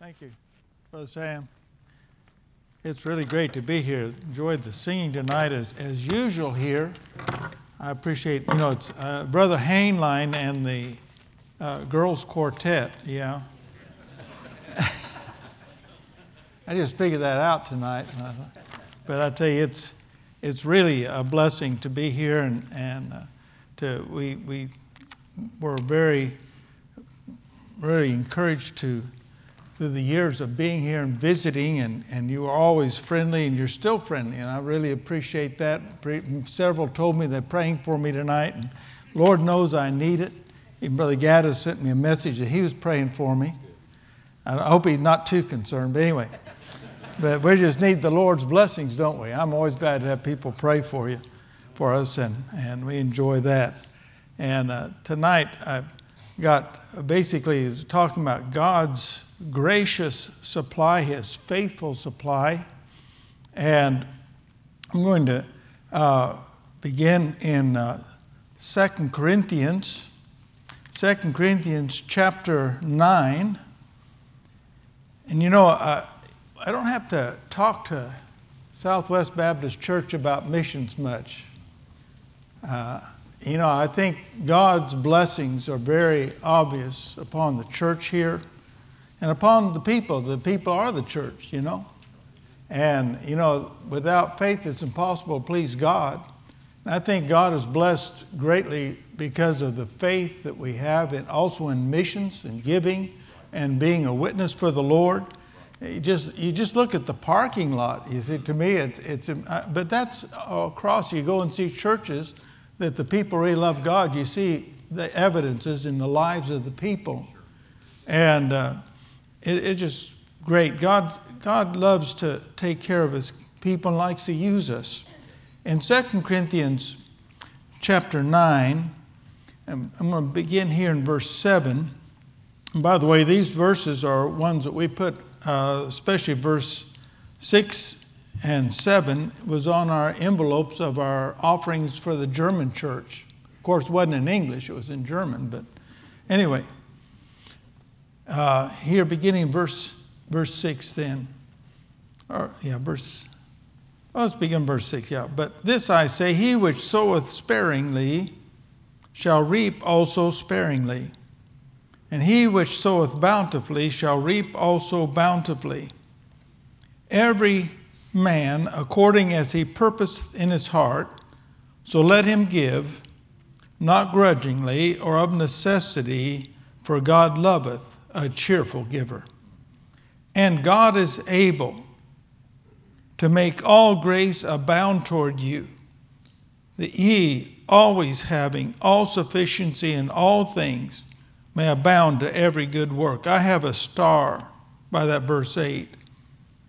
Thank you, Brother Sam. It's really great to be here. Enjoyed the singing tonight as, as usual here. I appreciate, you know, it's uh, Brother Hainline and the uh, girls' quartet, yeah. I just figured that out tonight. But I tell you, it's, it's really a blessing to be here and, and uh, to, we, we were very, very encouraged to through the years of being here and visiting, and, and you were always friendly, and you're still friendly, and I really appreciate that. Several told me they're praying for me tonight, and Lord knows I need it. Even Brother Gaddis sent me a message that he was praying for me. I hope he's not too concerned, but anyway. But we just need the Lord's blessings, don't we? I'm always glad to have people pray for you, for us, and, and we enjoy that. And uh, tonight, I got basically talking about God's gracious supply, His faithful supply. And I'm going to uh, begin in uh, 2 Corinthians, 2 Corinthians chapter 9. And you know, uh, I don't have to talk to Southwest Baptist Church about missions much. Uh, you know, I think God's blessings are very obvious upon the church here and upon the people. The people are the church, you know. And, you know, without faith, it's impossible to please God. And I think God is blessed greatly because of the faith that we have, and also in missions and giving and being a witness for the Lord. You just, you just look at the parking lot. You see, to me, it's, it's uh, but that's across. You go and see churches that the people really love God. You see the evidences in the lives of the people. And, uh, it, it's just great. God, God loves to take care of his people and likes to use us. In 2 Corinthians chapter 9, I'm going to begin here in verse 7. And by the way, these verses are ones that we put, uh, especially verse 6 and 7 was on our envelopes of our offerings for the German church. Of course, it wasn't in English, it was in German. But anyway, uh, here, beginning verse, verse 6, then. Or, yeah, verse. Let's begin verse 6, yeah. But this I say, he which soweth sparingly shall reap also sparingly. And he which soweth bountifully shall reap also bountifully. Every man according as he purposeth in his heart, so let him give, not grudgingly or of necessity, for God loveth a cheerful giver. And God is able to make all grace abound toward you, that ye, always having all sufficiency in all things, may abound to every good work. I have a star by that verse 8.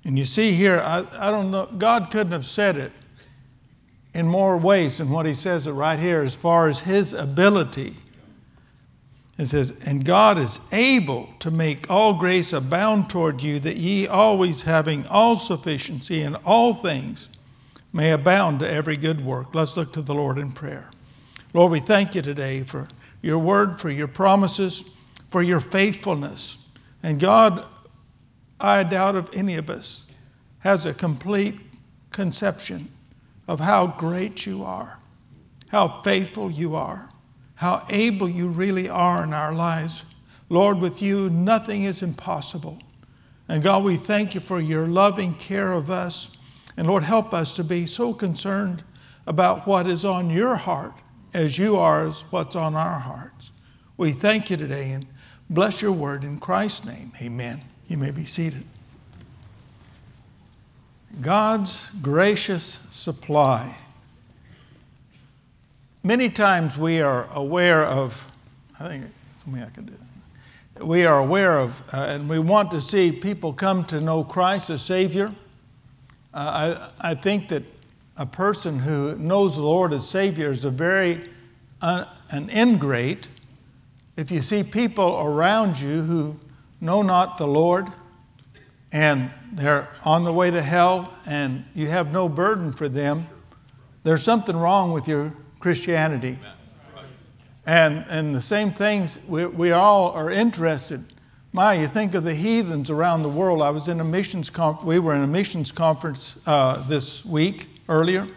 And you see here, I, I don't know, God couldn't have said it in more ways than what he says it right here as far as his ability it says, And God is able to make all grace abound toward you, that ye always having all sufficiency in all things may abound to every good work. Let's look to the Lord in prayer. Lord, we thank you today for your word, for your promises, for your faithfulness. And God, I doubt if any of us has a complete conception of how great you are, how faithful you are how able you really are in our lives. Lord, with you, nothing is impossible. And God, we thank you for your loving care of us. And Lord, help us to be so concerned about what is on your heart as you are as what's on our hearts. We thank you today and bless your word in Christ's name. Amen. You may be seated. God's gracious supply. Many times we are aware of, I think something I could do. We are aware of, uh, and we want to see people come to know Christ as Savior. Uh, I, I think that a person who knows the Lord as Savior is a very uh, an ingrate. If you see people around you who know not the Lord and they're on the way to hell and you have no burden for them, there's something wrong with your Christianity. And, and the same things, we, we all are interested. My, you think of the heathens around the world. I was in a missions conference. We were in a missions conference uh, this week earlier,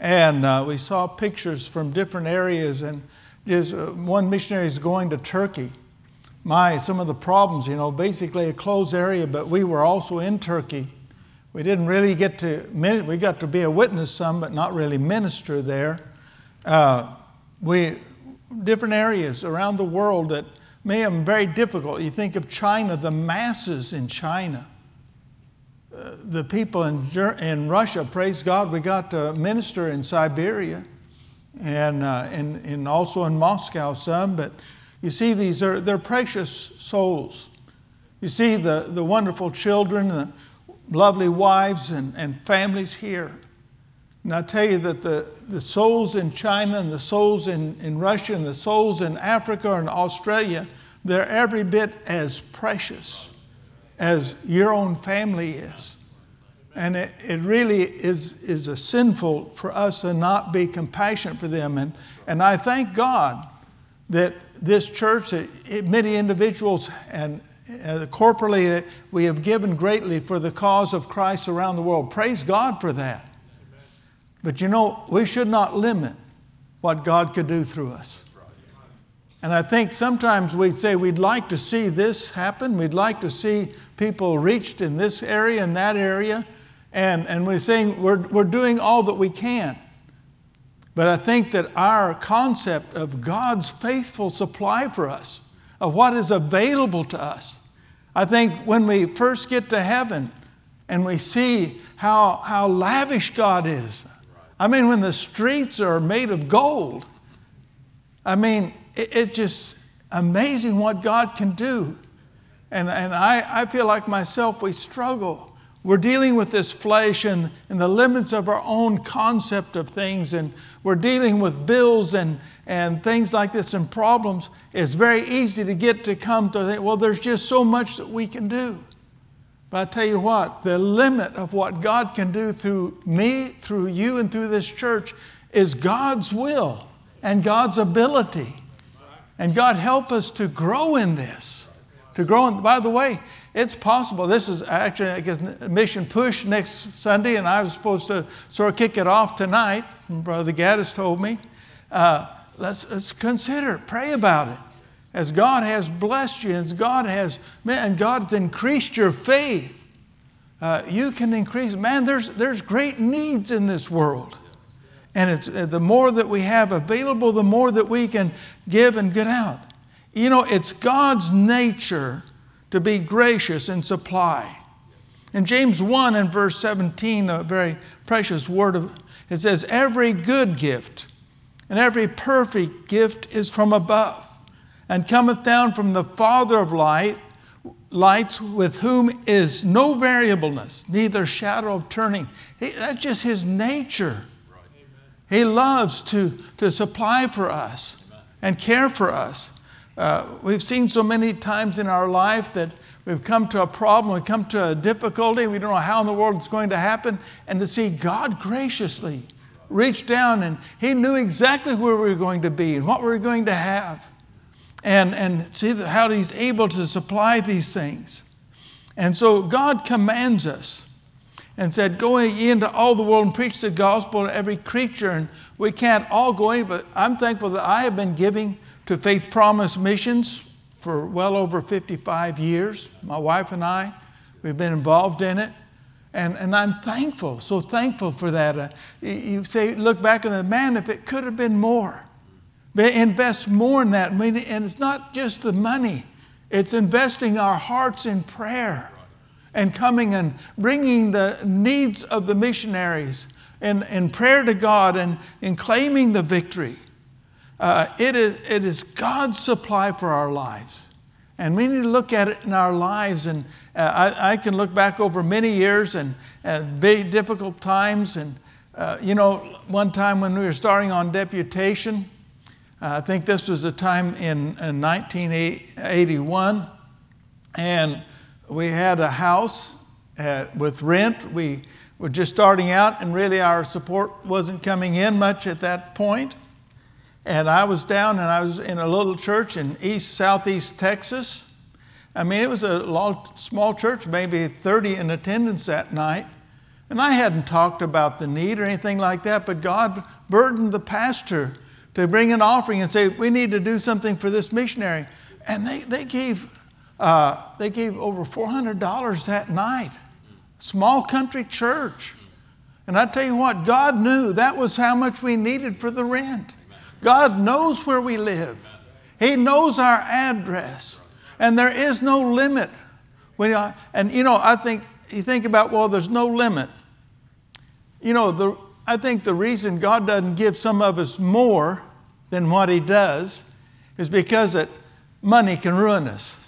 and uh, we saw pictures from different areas. And just uh, one missionary is going to Turkey. My, some of the problems, you know, basically a closed area, but we were also in Turkey. We didn't really get to, we got to be a witness some, but not really minister there. Uh, we, different areas around the world that may have been very difficult. You think of China, the masses in China. Uh, the people in, in Russia, praise God, we got to minister in Siberia and, uh, and also in Moscow some, but you see these are they're precious souls. You see the, the wonderful children, the lovely wives and, and families here. And I tell you that the, the souls in China and the souls in, in Russia and the souls in Africa and Australia, they're every bit as precious as your own family is. And it, it really is, is a sinful for us to not be compassionate for them. And, and I thank God that this church, that many individuals and uh, corporately, uh, we have given greatly for the cause of Christ around the world. Praise God for that. But you know, we should not limit what God could do through us. And I think sometimes we say we'd like to see this happen, we'd like to see people reached in this area and that area, and, and we're saying we're, we're doing all that we can. But I think that our concept of God's faithful supply for us, of what is available to us, I think when we first get to heaven and we see how, how lavish God is, I mean, when the streets are made of gold, I mean, it's it just amazing what God can do. And, and I, I feel like myself, we struggle. We're dealing with this flesh and, and the limits of our own concept of things, and we're dealing with bills and, and things like this and problems. It's very easy to get to come to think, well, there's just so much that we can do. But I tell you what, the limit of what God can do through me, through you, and through this church is God's will and God's ability. And God help us to grow in this. To grow in, by the way, it's possible. This is actually, I guess, mission push next Sunday, and I was supposed to sort of kick it off tonight. Brother Gaddis told me. Uh, let's, let's consider, pray about it as God has blessed you, as God has, man, God's increased your faith, uh, you can increase. Man, there's, there's great needs in this world. And it's, uh, the more that we have available, the more that we can give and get out. You know, it's God's nature to be gracious and supply. In James 1 and verse 17, a very precious word, of, it says, Every good gift and every perfect gift is from above and cometh down from the Father of light, lights, with whom is no variableness, neither shadow of turning. He, that's just his nature. He loves to, to supply for us and care for us. Uh, we've seen so many times in our life that we've come to a problem, we've come to a difficulty, we don't know how in the world it's going to happen, and to see God graciously reach down and He knew exactly where we were going to be and what we were going to have and, and see how he's able to supply these things. And so God commands us and said, Go into all the world and preach the gospel to every creature. And we can't all go in, but I'm thankful that I have been giving to Faith Promise Missions for well over 55 years. My wife and I, we've been involved in it. And, and I'm thankful, so thankful for that. Uh, you say, look back and man, if it could have been more. Invest more in that. And it's not just the money, it's investing our hearts in prayer and coming and bringing the needs of the missionaries in, in prayer to God and in claiming the victory. Uh, it, is, it is God's supply for our lives. And we need to look at it in our lives. And uh, I, I, can look back over many years and, and very difficult times. And, uh, you know, one time when we were starting on deputation, Uh, I think this was a time in, in 1981, and we had a house at, with rent. We were just starting out, and really our support wasn't coming in much at that point. And I was down, and I was in a little church in East Southeast Texas. I mean, it was a small church, maybe 30 in attendance that night. And I hadn't talked about the need or anything like that, but God burdened the pastor to bring an offering and say, We need to do something for this missionary. And they, they, gave, uh, they gave over $400 that night. Small country church. And I tell you what, God knew that was how much we needed for the rent. God knows where we live, He knows our address, and there is no limit. When, and you know, I think you think about, well, there's no limit. You know, the, I think the reason God doesn't give some of us more than what He does is because that money can ruin us.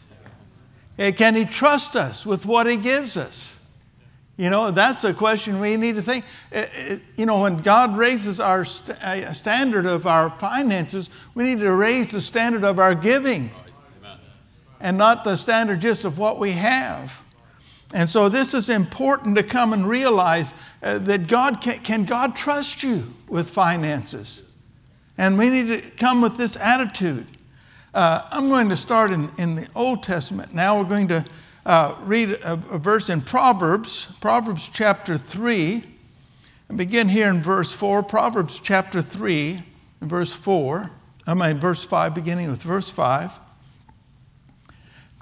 Can He trust us with what He gives us? You know, that's a question we need to think. Eh, eh, you know, when God raises our st- standard of our finances, we need to raise the standard of our giving and not the standard just of what we have. And so this is important to come and realize uh, that God can, can God trust you with finances? And we need to come with this attitude. Uh, I'm going to start in, in the Old Testament. Now we're going to uh, read a, a, verse in Proverbs, Proverbs chapter 3, and begin here in verse 4. Proverbs chapter 3 and verse 4. I mean, verse 5, beginning with verse 5.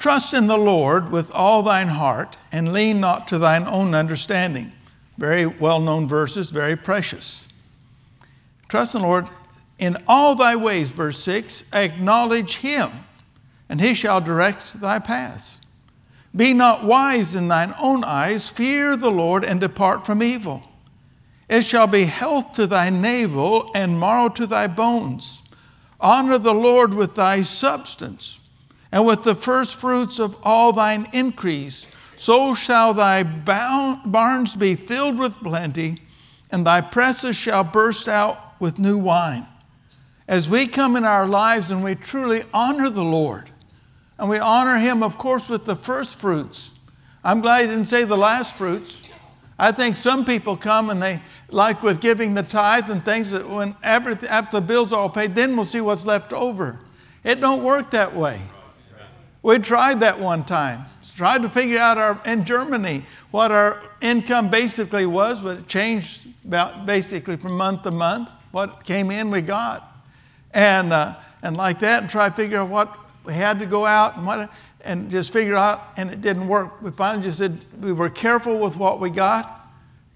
Trust in the Lord with all thine heart, and lean not to thine own understanding. Very well known verses, very precious. Trust in the Lord in all thy ways, verse 6. Acknowledge him, and he shall direct thy paths. Be not wise in thine own eyes, fear the Lord and depart from evil. It shall be health to thy navel and marrow to thy bones. Honor the Lord with thy substance and with the first fruits of all thine increase. So shall thy barns be filled with plenty, and thy presses shall burst out with new wine. As we come in our lives and we truly honor the Lord, and we honor him, of course, with the first fruits. I'm glad he didn't say the last fruits. I think some people come and they, like with giving the tithe and things, that when after, the bills are all paid, then we'll see what's left over. It don't work that way. We tried that one time. Tried to figure out our, in Germany what our income basically was, but it changed about basically from month to month. What came in, we got. And, uh, and like that, and try to figure out what we had to go out and, what, and just figure out, and it didn't work. We finally just said we were careful with what we got,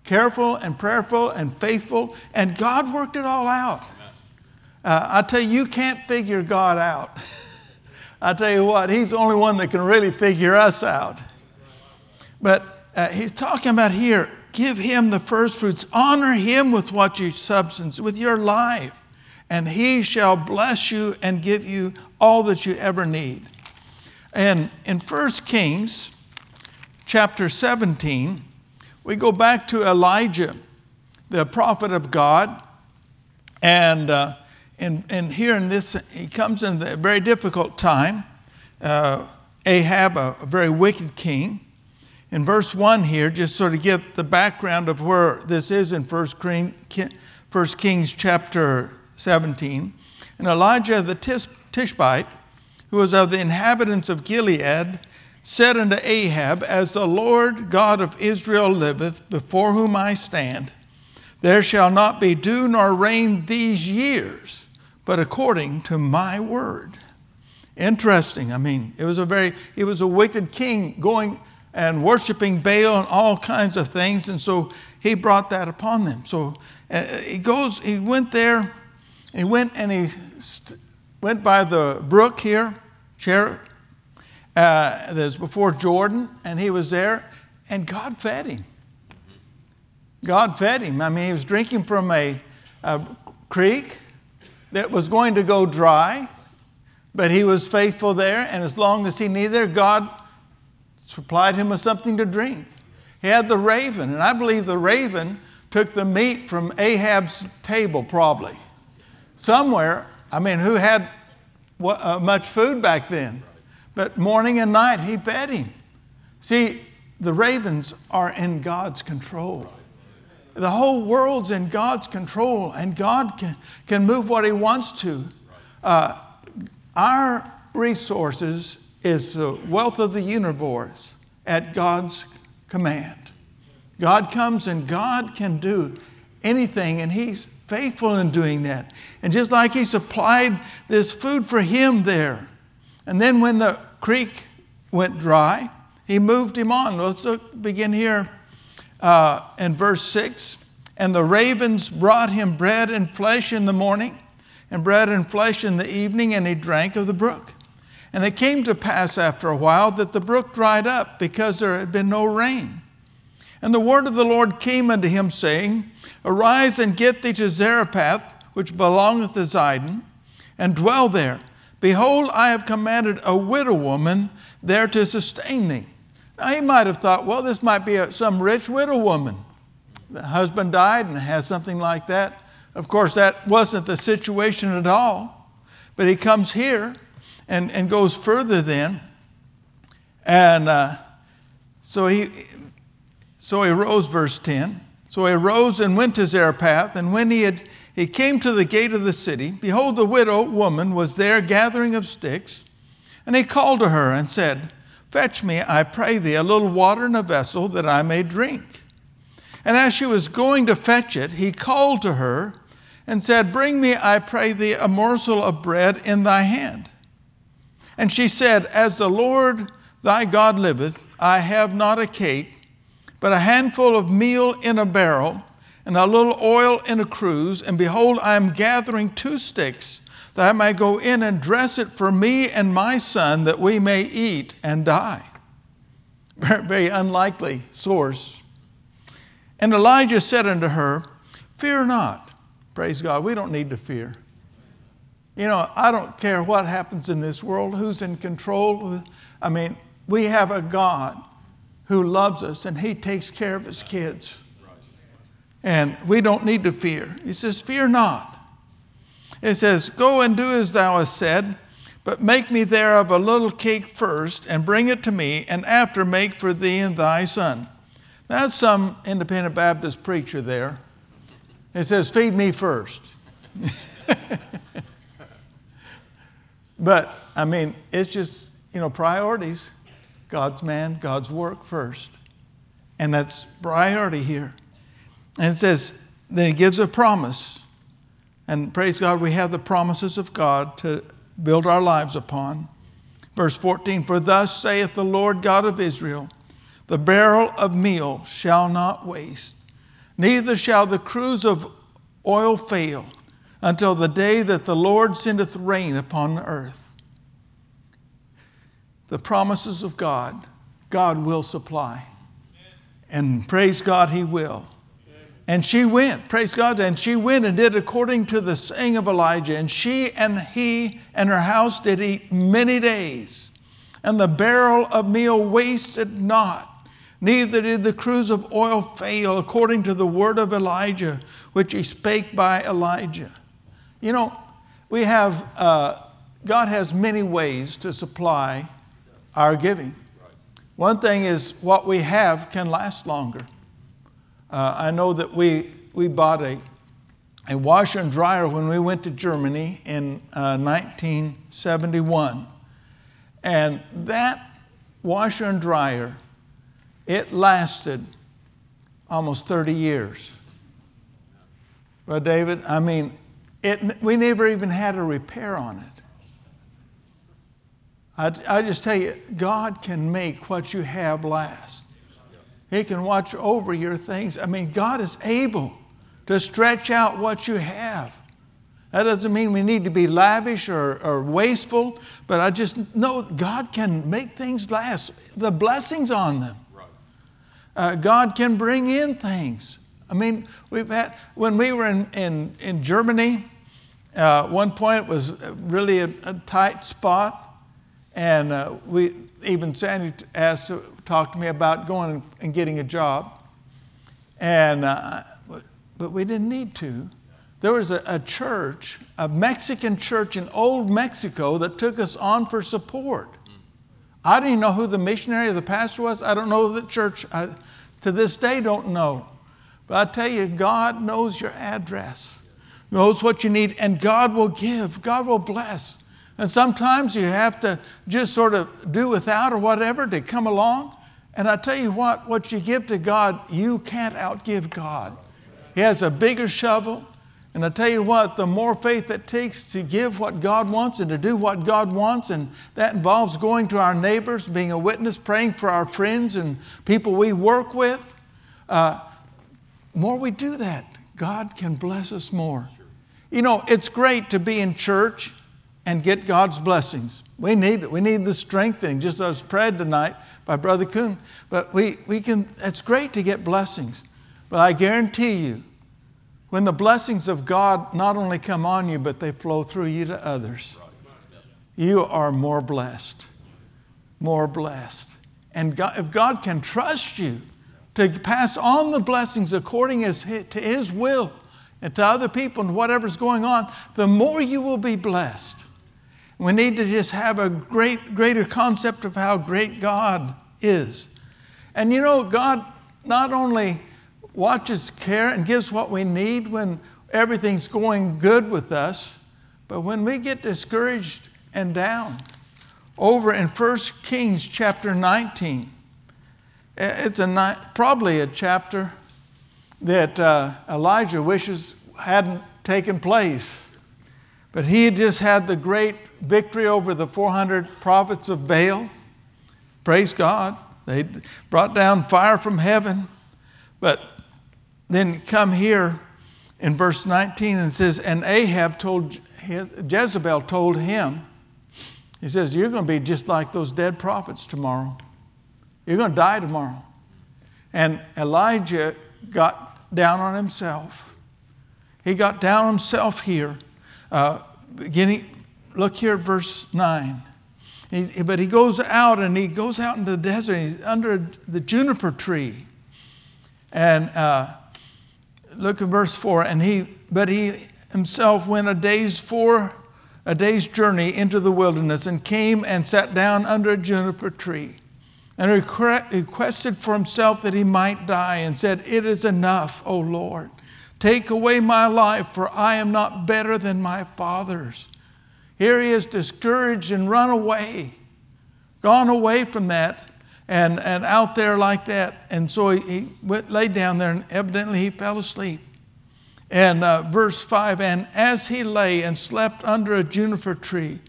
careful and prayerful and faithful, and God worked it all out. Uh, I tell you, you can't figure God out. I tell you what, He's the only one that can really figure us out. But uh, He's talking about here give Him the first fruits, honor Him with what you substance, with your life and he shall bless you and give you all that you ever need. And in 1 Kings chapter 17, we go back to Elijah, the prophet of God. And, uh, and, and here in this, he comes in a very difficult time. Uh, Ahab, a, a very wicked king. In verse 1 here, just sort of give the background of where this is in 1 Kings chapter 17. And Elijah the Tishbite, who was of the inhabitants of Gilead, said unto Ahab, As the Lord God of Israel liveth, before whom I stand, there shall not be dew nor rain these years, but according to my word. Interesting. I mean, it was a very, he was a wicked king going and worshiping Baal and all kinds of things. And so he brought that upon them. So uh, he goes, he went there he went and he st- went by the brook here, Cherith, uh, that's before Jordan, and he was there, and God fed him. God fed him. I mean, he was drinking from a, a creek that was going to go dry, but he was faithful there, and as long as he needed there, God supplied him with something to drink. He had the raven, and I believe the raven took the meat from Ahab's table, probably somewhere. I mean, who had uh, much food back then? But morning and night, he fed him. See, the ravens are in God's control. The whole world's in God's control, and God can, can move what He wants to. Uh, our resources is the wealth of the universe at God's command. God comes and God can do anything, and He's faithful in doing that. And just like He supplied this food for him there, and then when the creek went dry, He moved him on. Let's look, begin here uh, in verse 6. And the ravens brought him bread and flesh in the morning, and bread and flesh in the evening, and he drank of the brook. And it came to pass after a while that the brook dried up because there had been no rain. And the word of the Lord came unto him, saying, Arise and get thee to Zarephath, which belongeth to Zidon, and dwell there. Behold, I have commanded a widow woman there to sustain thee. Now he might have thought, well, this might be a, some rich widow woman. The husband died and has something like that. Of course, that wasn't the situation at all. But he comes here and, and goes further then. And uh, so he so he rose, verse 10. So he rose and went to Zarephath, and when he had he came to the gate of the city, behold, the widow woman was there gathering of sticks. And he called to her and said, Fetch me, I pray thee, a little water in a vessel that I may drink. And as she was going to fetch it, he called to her and said, Bring me, I pray thee, a morsel of bread in thy hand. And she said, As the Lord thy God liveth, I have not a cake, but a handful of meal in a barrel and a little oil in a cruse, and behold, I am gathering two sticks, that I may go in and dress it for me and my son, that we may eat and die. Very, very unlikely source. And Elijah said unto her, Fear not. Praise God. We don't need to fear. You know, I don't care what happens in this world, who's in control. I mean, we have a God who loves us and He takes care of His kids. And we don't need to fear. He says, Fear not. It says, Go and do as thou hast said, but make me thereof a little cake first, and bring it to me, and after make for thee and thy son. That's some independent Baptist preacher there. It says, Feed me first. but, I mean, it's just, you know, priorities. God's man, God's work first. And that's priority here. And it says, then he gives a promise. And praise God, we have the promises of God to build our lives upon. Verse 14 For thus saith the Lord God of Israel, the barrel of meal shall not waste, neither shall the cruse of oil fail, until the day that the Lord sendeth rain upon the earth. The promises of God, God will supply. And praise God, He will. And she went, praise God, and she went and did according to the saying of Elijah. And she and he and her house did eat many days. And the barrel of meal wasted not, neither did the cruse of oil fail, according to the word of Elijah, which he spake by Elijah. You know, we have, uh, God has many ways to supply our giving. One thing is what we have can last longer. Uh, I know that we, we bought a, a washer and dryer when we went to Germany in uh, 1971. And that washer and dryer, it lasted almost 30 years. Well, David, I mean, it, we never even had a repair on it. I, I just tell you, God can make what you have last. He can watch over your things. I mean, God is able to stretch out what you have. That doesn't mean we need to be lavish or, or wasteful, but I just know God can make things last. The blessings on them. Uh, God can bring in things. I mean, we've had, when we were in, in, in Germany, uh, one point was really a, a tight spot, and uh, we, even Sandy asked, talked to me about going and getting a job. And, uh, but we didn't need to. There was a, a, church, a Mexican church in old Mexico that took us on for support. I didn't know who the missionary or the pastor was. I don't know the church. I, to this day, don't know. But I tell you, God knows your address, knows what you need, and God will give, God will bless. And sometimes you have to just sort of do without or whatever to come along. And I tell you what, what you give to God, you can't outgive God. He has a bigger shovel. And I tell you what, the more faith it takes to give what God wants and to do what God wants, and that involves going to our neighbors, being a witness, praying for our friends and people we work with, uh, more we do that, God can bless us more. You know, it's great to be in church and get God's blessings. We need it. We need the strengthening, just as I was prayed tonight by Brother Coon. But we, we can, it's great to get blessings. But I guarantee you, when the blessings of God not only come on you, but they flow through you to others, you are more blessed. More blessed. And God, if God can trust you to pass on the blessings according as, to His will and to other people and whatever's going on, the more you will be blessed. We need to just have a great, greater concept of how great God is. And you know, God not only watches care and gives what we need when everything's going good with us, but when we get discouraged and down. Over in 1 Kings chapter 19, it's a, probably a chapter that uh, Elijah wishes hadn't taken place. But he had just had the great victory over the 400 prophets of Baal. Praise God. They brought down fire from heaven. But then come here in verse 19 and says, And Ahab told, Jezebel told him, he says, You're going to be just like those dead prophets tomorrow. You're going to die tomorrow. And Elijah got down on himself. He got down on himself here, uh, beginning look here at verse 9. He, but he goes out and he goes out into the desert. he's under the juniper tree. And uh, look at verse 4. And he, but he himself went a day's four, a day's journey into the wilderness and came and sat down under a juniper tree and requested for himself that he might die and said, It is enough, O Lord. Take away my life, for I am not better than my fathers. Here he is discouraged and run away, gone away from that and, and out there like that. And so he, he went, laid down there and evidently he fell asleep. And uh, verse 5 And as he lay and slept under a juniper tree,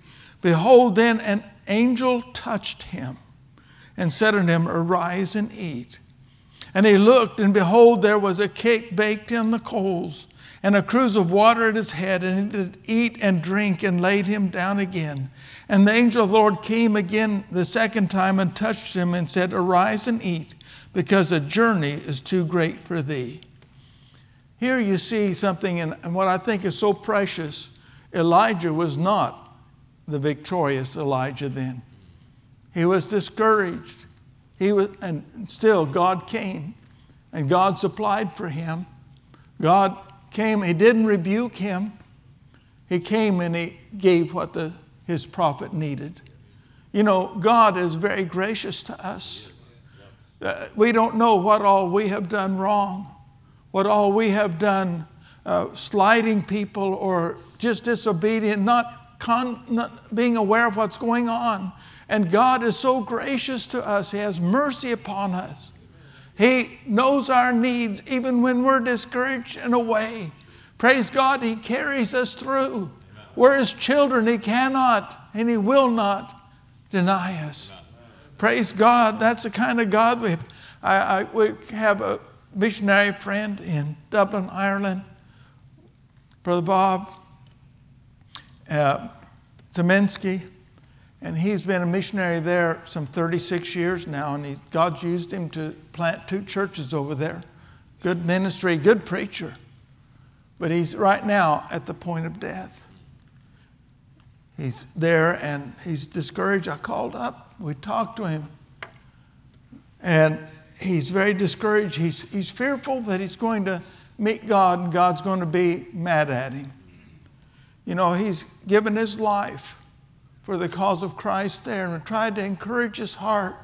behold, then an angel touched him and said unto him, Arise and eat. And he looked, and behold, there was a cake baked in the coals and a cruse of water at his head, and he did eat and drink and laid him down again. And the angel of the Lord came again the second time and touched him and said, Arise and eat, because the journey is too great for thee. Here you see something, and what I think is so precious Elijah was not the victorious Elijah then. He was discouraged. He was, and still God came and God supplied for him. God came, he didn't rebuke him. He came and he gave what the, his prophet needed. You know, God is very gracious to us. Uh, we don't know what all we have done wrong, what all we have done uh, slighting people or just disobedient, not, con- not being aware of what's going on. And God is so gracious to us, He has mercy upon us. He knows our needs even when we're discouraged and away. Praise God, He carries us through. We're His children. He cannot and He will not deny us. Praise God. That's the kind of God we have. I, I, we have a missionary friend in Dublin, Ireland, Brother Bob uh, Zemensky. And he's been a missionary there some 36 years now, and God's used him to plant two churches over there. Good ministry, good preacher. But he's right now at the point of death. He's there and he's discouraged. I called up, we talked to him, and he's very discouraged. He's, he's fearful that he's going to meet God and God's going to be mad at him. You know, he's given his life for the cause of Christ there and tried to encourage his heart.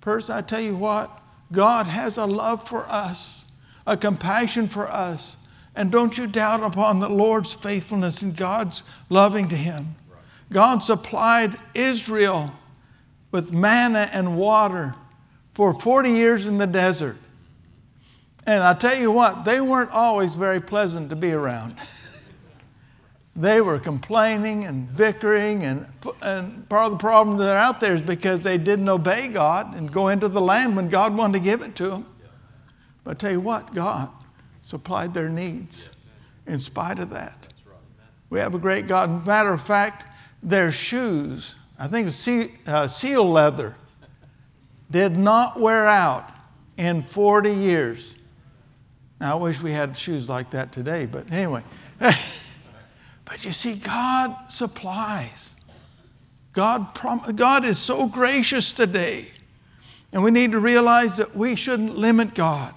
Person, I tell you what, God has a love for us, a compassion for us. And don't you doubt upon the Lord's faithfulness and God's loving to him. God supplied Israel with manna and water for 40 years in the desert. And I tell you what, they weren't always very pleasant to be around. They were complaining and bickering, and, and part of the problem that they're out there is because they didn't obey God and go into the land when God wanted to give it to them. But I tell you what, God supplied their needs in spite of that. We have a great God. Matter of fact, their shoes I think seal, uh, seal leather, did not wear out in 40 years. Now, I wish we had shoes like that today, but anyway. but you see, God supplies. God, prom- God is so gracious today. And we need to realize that we shouldn't limit God.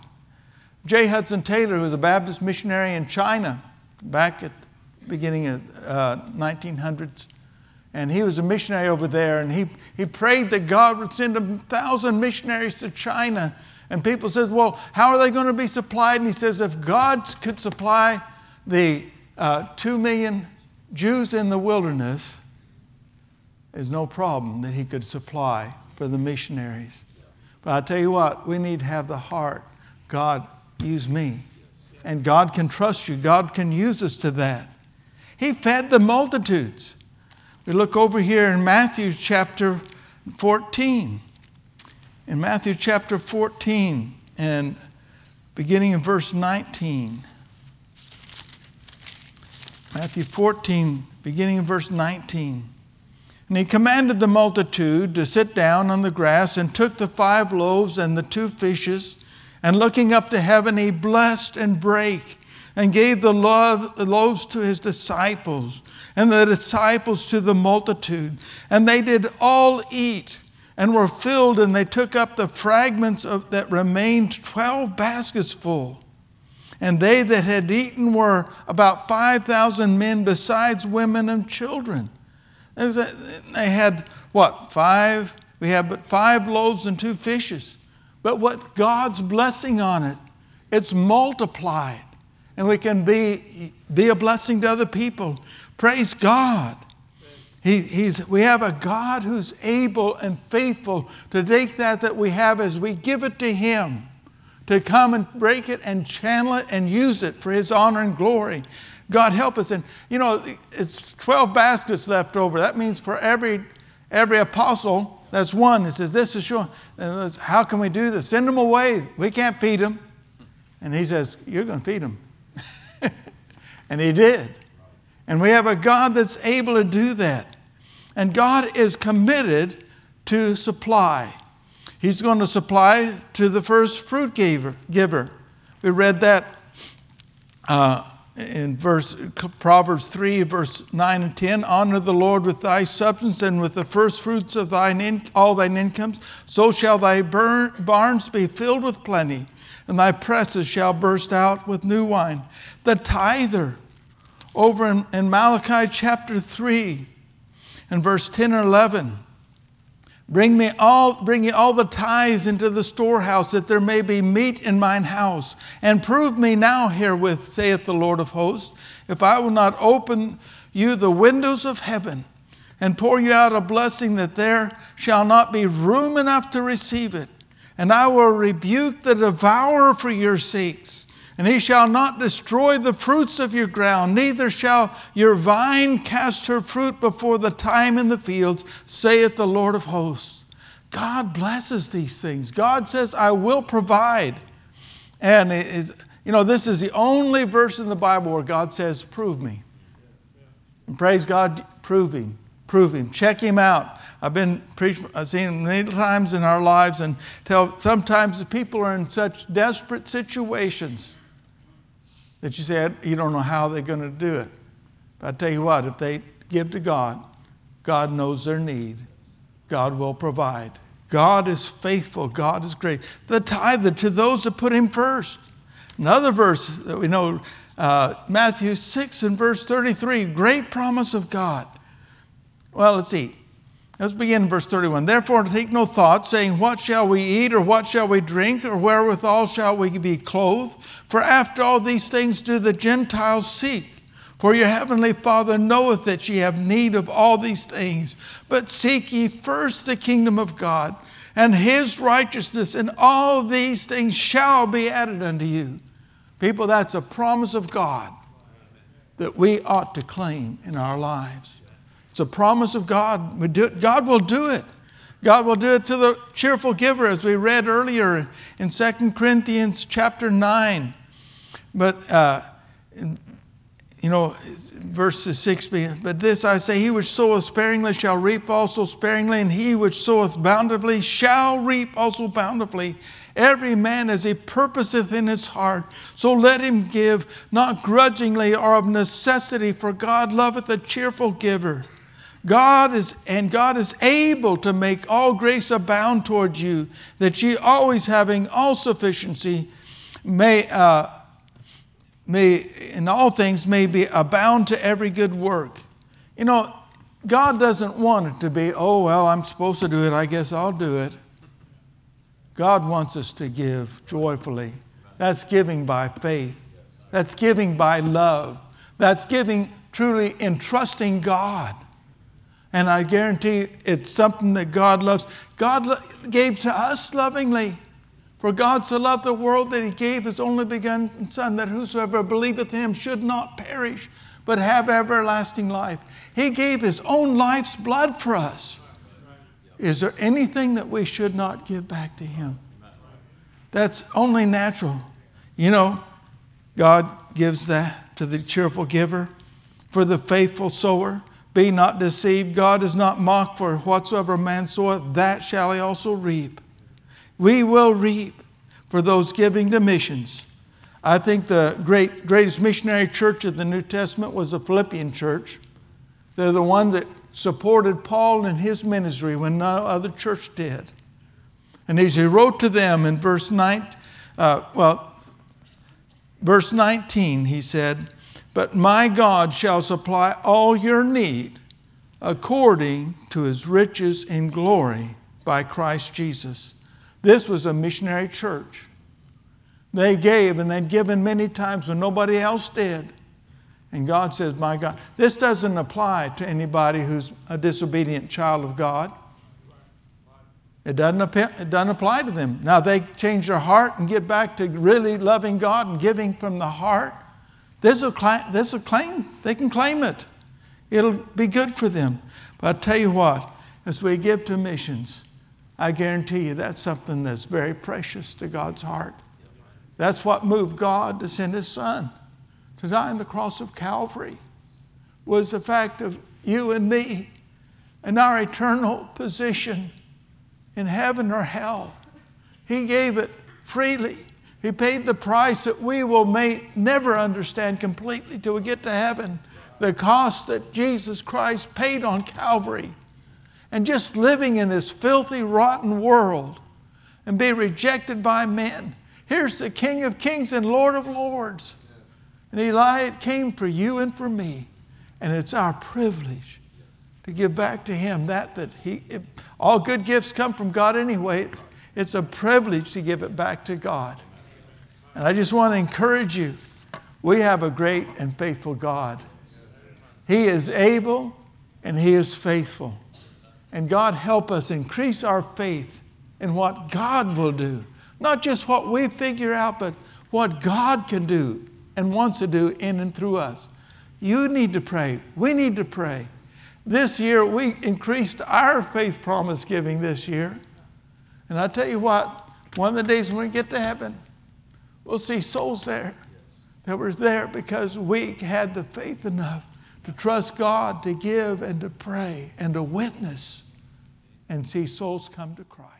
J. Hudson Taylor, who was a Baptist missionary in China back at the beginning of uh, 1900s, and he was a missionary over there, and he, he prayed that God would send a thousand missionaries to China. And people said, Well, how are they going to be supplied? And he says, If God could supply the uh, two million Jews in the wilderness, is no problem that he could supply for the missionaries. But I tell you what, we need to have the heart God, use me. And God can trust you, God can use us to that. He fed the multitudes. We look over here in Matthew chapter 14. In Matthew chapter 14 and beginning in verse 19. Matthew 14, beginning in verse 19. And he commanded the multitude to sit down on the grass and took the five loaves and the two fishes, and looking up to heaven, he blessed and brake and gave the loaves to his disciples and the disciples to the multitude. And they did all eat and were filled, and they took up the fragments of, that remained, 12 baskets full. And they that had eaten were about 5,000 men, besides women and children. They had what? Five? We have but five loaves and two fishes. But what God's blessing on it, it's multiplied. And we can be, be a blessing to other people. Praise God. He, he's, we have a God who's able and faithful to take that that we have as we give it to Him, to come and break it and channel it and use it for His honor and glory. God help us. And you know, it's 12 baskets left over. That means for every, every apostle, that's one. It says, This is your. How can we do this? Send them away. We can't feed them. And He says, You're going to feed them. and He did. And we have a God that's able to do that. And God is committed to supply. He's going to supply to the first fruit giver. giver. We read that uh, in verse Proverbs 3, verse 9 and 10. Honor the Lord with thy substance and with the first fruits of thine in, all thine incomes. So shall thy burn, barns be filled with plenty, and thy presses shall burst out with new wine. The tither over in, in Malachi chapter 3 and verse 10 or 11. Bring me all, bring ye all the tithes into the storehouse, that there may be meat in mine house. And prove me now herewith, saith the Lord of hosts, if I will not open you the windows of heaven and pour you out a blessing that there shall not be room enough to receive it. And I will rebuke the devourer for your sakes and he shall not destroy the fruits of your ground, neither shall your vine cast her fruit before the time in the fields, saith the Lord of hosts. God blesses these things. God says, I will provide. And is, you know, this is the only verse in the Bible where God says, Prove me. And praise God, prove him, prove him, check him out. I've been preached, I've seen him many times in our lives, and tell sometimes the people are in such desperate situations that you said you don't know how they're going to do it. But I tell you what, if they give to God, God knows their need. God will provide. God is faithful. God is great. The tither to those that put him first. Another verse that we know, uh, Matthew 6 and verse 33, great promise of God. Well, let's see. Let's begin in verse 31. Therefore, take no thought, saying, What shall we eat, or what shall we drink, or wherewithal shall we be clothed? For after all these things do the Gentiles seek. For your heavenly Father knoweth that ye have need of all these things. But seek ye first the kingdom of God and his righteousness, and all these things shall be added unto you. People, that's a promise of God that we ought to claim in our lives. It's a promise of God. We do it. God will do it. God will do it to the cheerful giver, as we read earlier in 2 Corinthians chapter 9. But uh, you know, verses 6 But this I say, he which soweth sparingly shall reap also sparingly, and he which soweth bountifully shall reap also bountifully. Every man as he purposeth in his heart, so let him give, not grudgingly or of necessity, for God loveth a cheerful giver. God is, and God is able to make all grace abound towards you, that ye always having all sufficiency may. Uh, may in all things may be abound to every good work. You know, God doesn't want it to be, oh, well, I'm supposed to do it, I guess I'll do it. God wants us to give joyfully. That's giving by faith. That's giving by love. That's giving truly entrusting God. And I guarantee it's something that God loves. God gave to us lovingly. For God so loved the world that he gave his only begotten Son, that whosoever believeth in him should not perish, but have everlasting life. He gave his own life's blood for us. Is there anything that we should not give back to him? That's only natural. You know, God gives that to the cheerful giver, for the faithful sower. Be not deceived. God is not mocked, for whatsoever man soweth, that shall he also reap we will reap for those giving to missions. I think the great, greatest missionary church of the New Testament was the Philippian church. They're the one that supported Paul in his ministry when no other church did. And as he wrote to them in verse 9, uh, well, verse 19, he said, But my God shall supply all your need according to his riches in glory by Christ Jesus. This was a missionary church. They gave, and they'd given many times when nobody else did. And God says, My God, this doesn't apply to anybody who's a disobedient child of God. It doesn't, it doesn't apply to them. Now they change their heart and get back to really loving God and giving from the heart. This will, claim, claim, they can claim it. It'll be good for them. But I tell you what, as we give to missions, I guarantee you that's something that's very precious to God's heart. That's what moved God to send his son to die on the cross of Calvary was the fact of you and me and our eternal position in heaven or hell. He gave it freely. He paid the price that we will may never understand completely till we get to heaven. The cost that Jesus Christ paid on Calvary and just living in this filthy, rotten world and be rejected by men. Here's the King of Kings and Lord of Lords. And Eli, it came for you and for me. And it's our privilege to give back to Him that that He it, all good gifts come from God anyway. It's, it's a privilege to give it back to God. And I just want to encourage you. We have a great and faithful God. He is able and He is faithful. And God help us increase our faith in what God will do. Not just what we figure out, but what God can do and wants to do in and through us. You need to pray. We need to pray. This year, we increased our faith promise giving this year. And I tell you what, one of the days when we get to heaven, we'll see souls there that were there because we had the faith enough to trust God, to give, and to pray, and to witness and see souls come to Christ.